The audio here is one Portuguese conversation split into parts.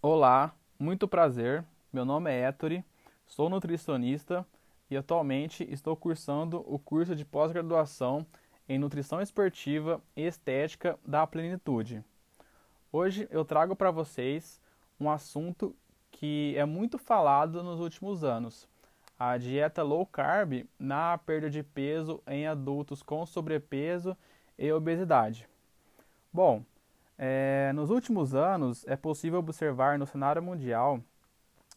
Olá, muito prazer. Meu nome é Ettore, sou nutricionista e atualmente estou cursando o curso de pós-graduação em Nutrição Esportiva e Estética da Plenitude. Hoje eu trago para vocês um assunto que é muito falado nos últimos anos: a dieta low carb na perda de peso em adultos com sobrepeso e obesidade. Bom, é, nos últimos anos, é possível observar no cenário mundial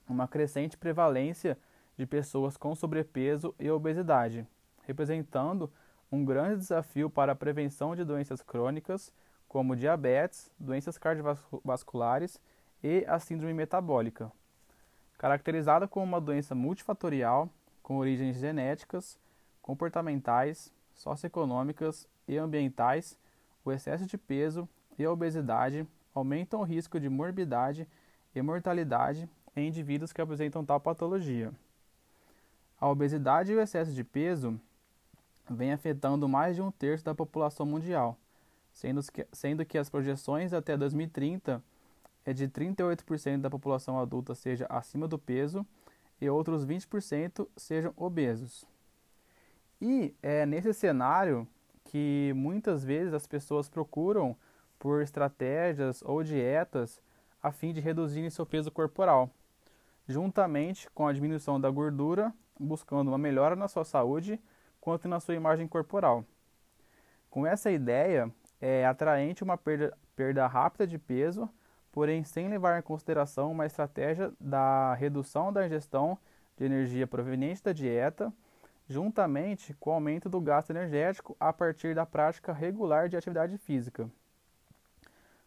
uma crescente prevalência de pessoas com sobrepeso e obesidade, representando um grande desafio para a prevenção de doenças crônicas, como diabetes, doenças cardiovasculares e a síndrome metabólica. Caracterizada como uma doença multifatorial, com origens genéticas, comportamentais, socioeconômicas e ambientais, o excesso de peso e a obesidade aumentam o risco de morbidade e mortalidade em indivíduos que apresentam tal patologia. A obesidade e o excesso de peso vêm afetando mais de um terço da população mundial, sendo que, sendo que as projeções até 2030 é de 38% da população adulta seja acima do peso e outros 20% sejam obesos. E é nesse cenário que muitas vezes as pessoas procuram por estratégias ou dietas a fim de reduzir seu peso corporal, juntamente com a diminuição da gordura, buscando uma melhora na sua saúde quanto na sua imagem corporal. Com essa ideia, é atraente uma perda, perda rápida de peso, porém sem levar em consideração uma estratégia da redução da ingestão de energia proveniente da dieta, juntamente com o aumento do gasto energético a partir da prática regular de atividade física.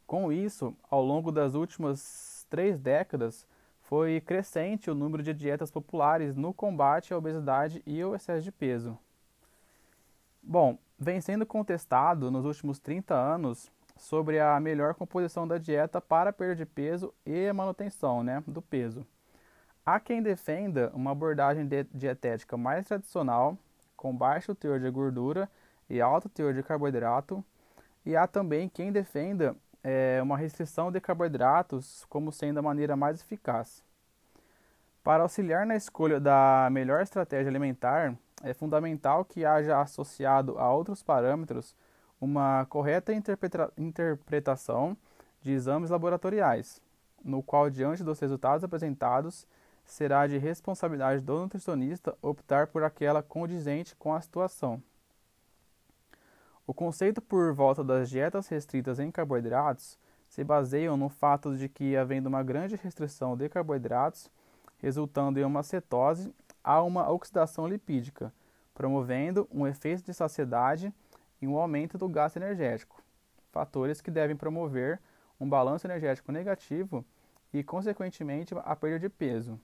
Com isso, ao longo das últimas três décadas, foi crescente o número de dietas populares no combate à obesidade e ao excesso de peso. Bom, vem sendo contestado nos últimos 30 anos sobre a melhor composição da dieta para a perda de peso e a manutenção né, do peso. Há quem defenda uma abordagem dietética mais tradicional, com baixo teor de gordura e alto teor de carboidrato, e há também quem defenda é, uma restrição de carboidratos como sendo a maneira mais eficaz. Para auxiliar na escolha da melhor estratégia alimentar, é fundamental que haja associado a outros parâmetros uma correta interpreta interpretação de exames laboratoriais, no qual, diante dos resultados apresentados, será de responsabilidade do nutricionista optar por aquela condizente com a situação. O conceito por volta das dietas restritas em carboidratos se baseiam no fato de que, havendo uma grande restrição de carboidratos, resultando em uma cetose, há uma oxidação lipídica, promovendo um efeito de saciedade e um aumento do gasto energético, fatores que devem promover um balanço energético negativo e, consequentemente, a perda de peso.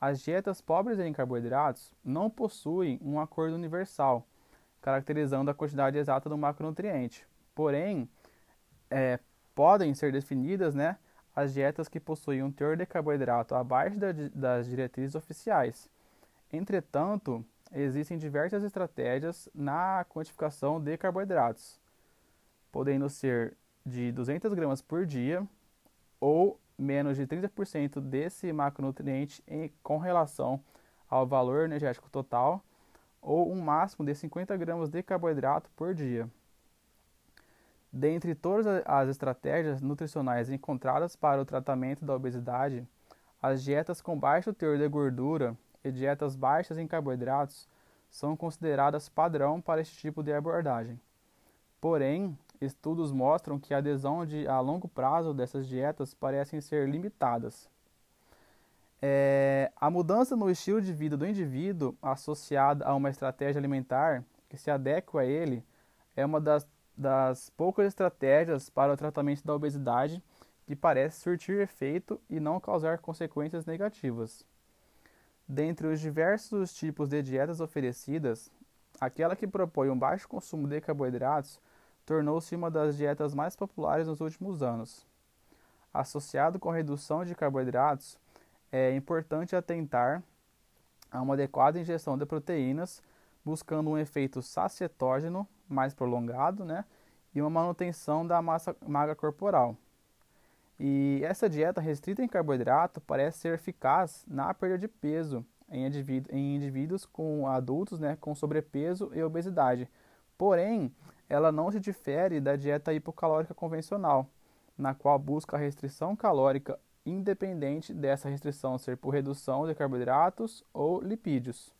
As dietas pobres em carboidratos não possuem um acordo universal caracterizando a quantidade exata do macronutriente. Porém, é, podem ser definidas né, as dietas que possuem um teor de carboidrato abaixo da, das diretrizes oficiais. Entretanto, existem diversas estratégias na quantificação de carboidratos, podendo ser de 200 gramas por dia ou menos de 30% desse macronutriente em, com relação ao valor energético total ou um máximo de 50 gramas de carboidrato por dia. Dentre todas as estratégias nutricionais encontradas para o tratamento da obesidade, as dietas com baixo teor de gordura e dietas baixas em carboidratos são consideradas padrão para este tipo de abordagem. Porém, estudos mostram que a adesão de, a longo prazo dessas dietas parecem ser limitadas. É, a mudança no estilo de vida do indivíduo, associada a uma estratégia alimentar que se adequa a ele, é uma das, das poucas estratégias para o tratamento da obesidade que parece surtir efeito e não causar consequências negativas. Dentre os diversos tipos de dietas oferecidas, aquela que propõe um baixo consumo de carboidratos tornou-se uma das dietas mais populares nos últimos anos. Associado com a redução de carboidratos, é importante atentar a uma adequada ingestão de proteínas, buscando um efeito sacietógeno mais prolongado né, e uma manutenção da massa magra corporal. E essa dieta restrita em carboidrato parece ser eficaz na perda de peso em, em indivíduos com adultos né, com sobrepeso e obesidade. Porém, ela não se difere da dieta hipocalórica convencional, na qual busca a restrição calórica independente dessa restrição ser por redução de carboidratos ou lipídios.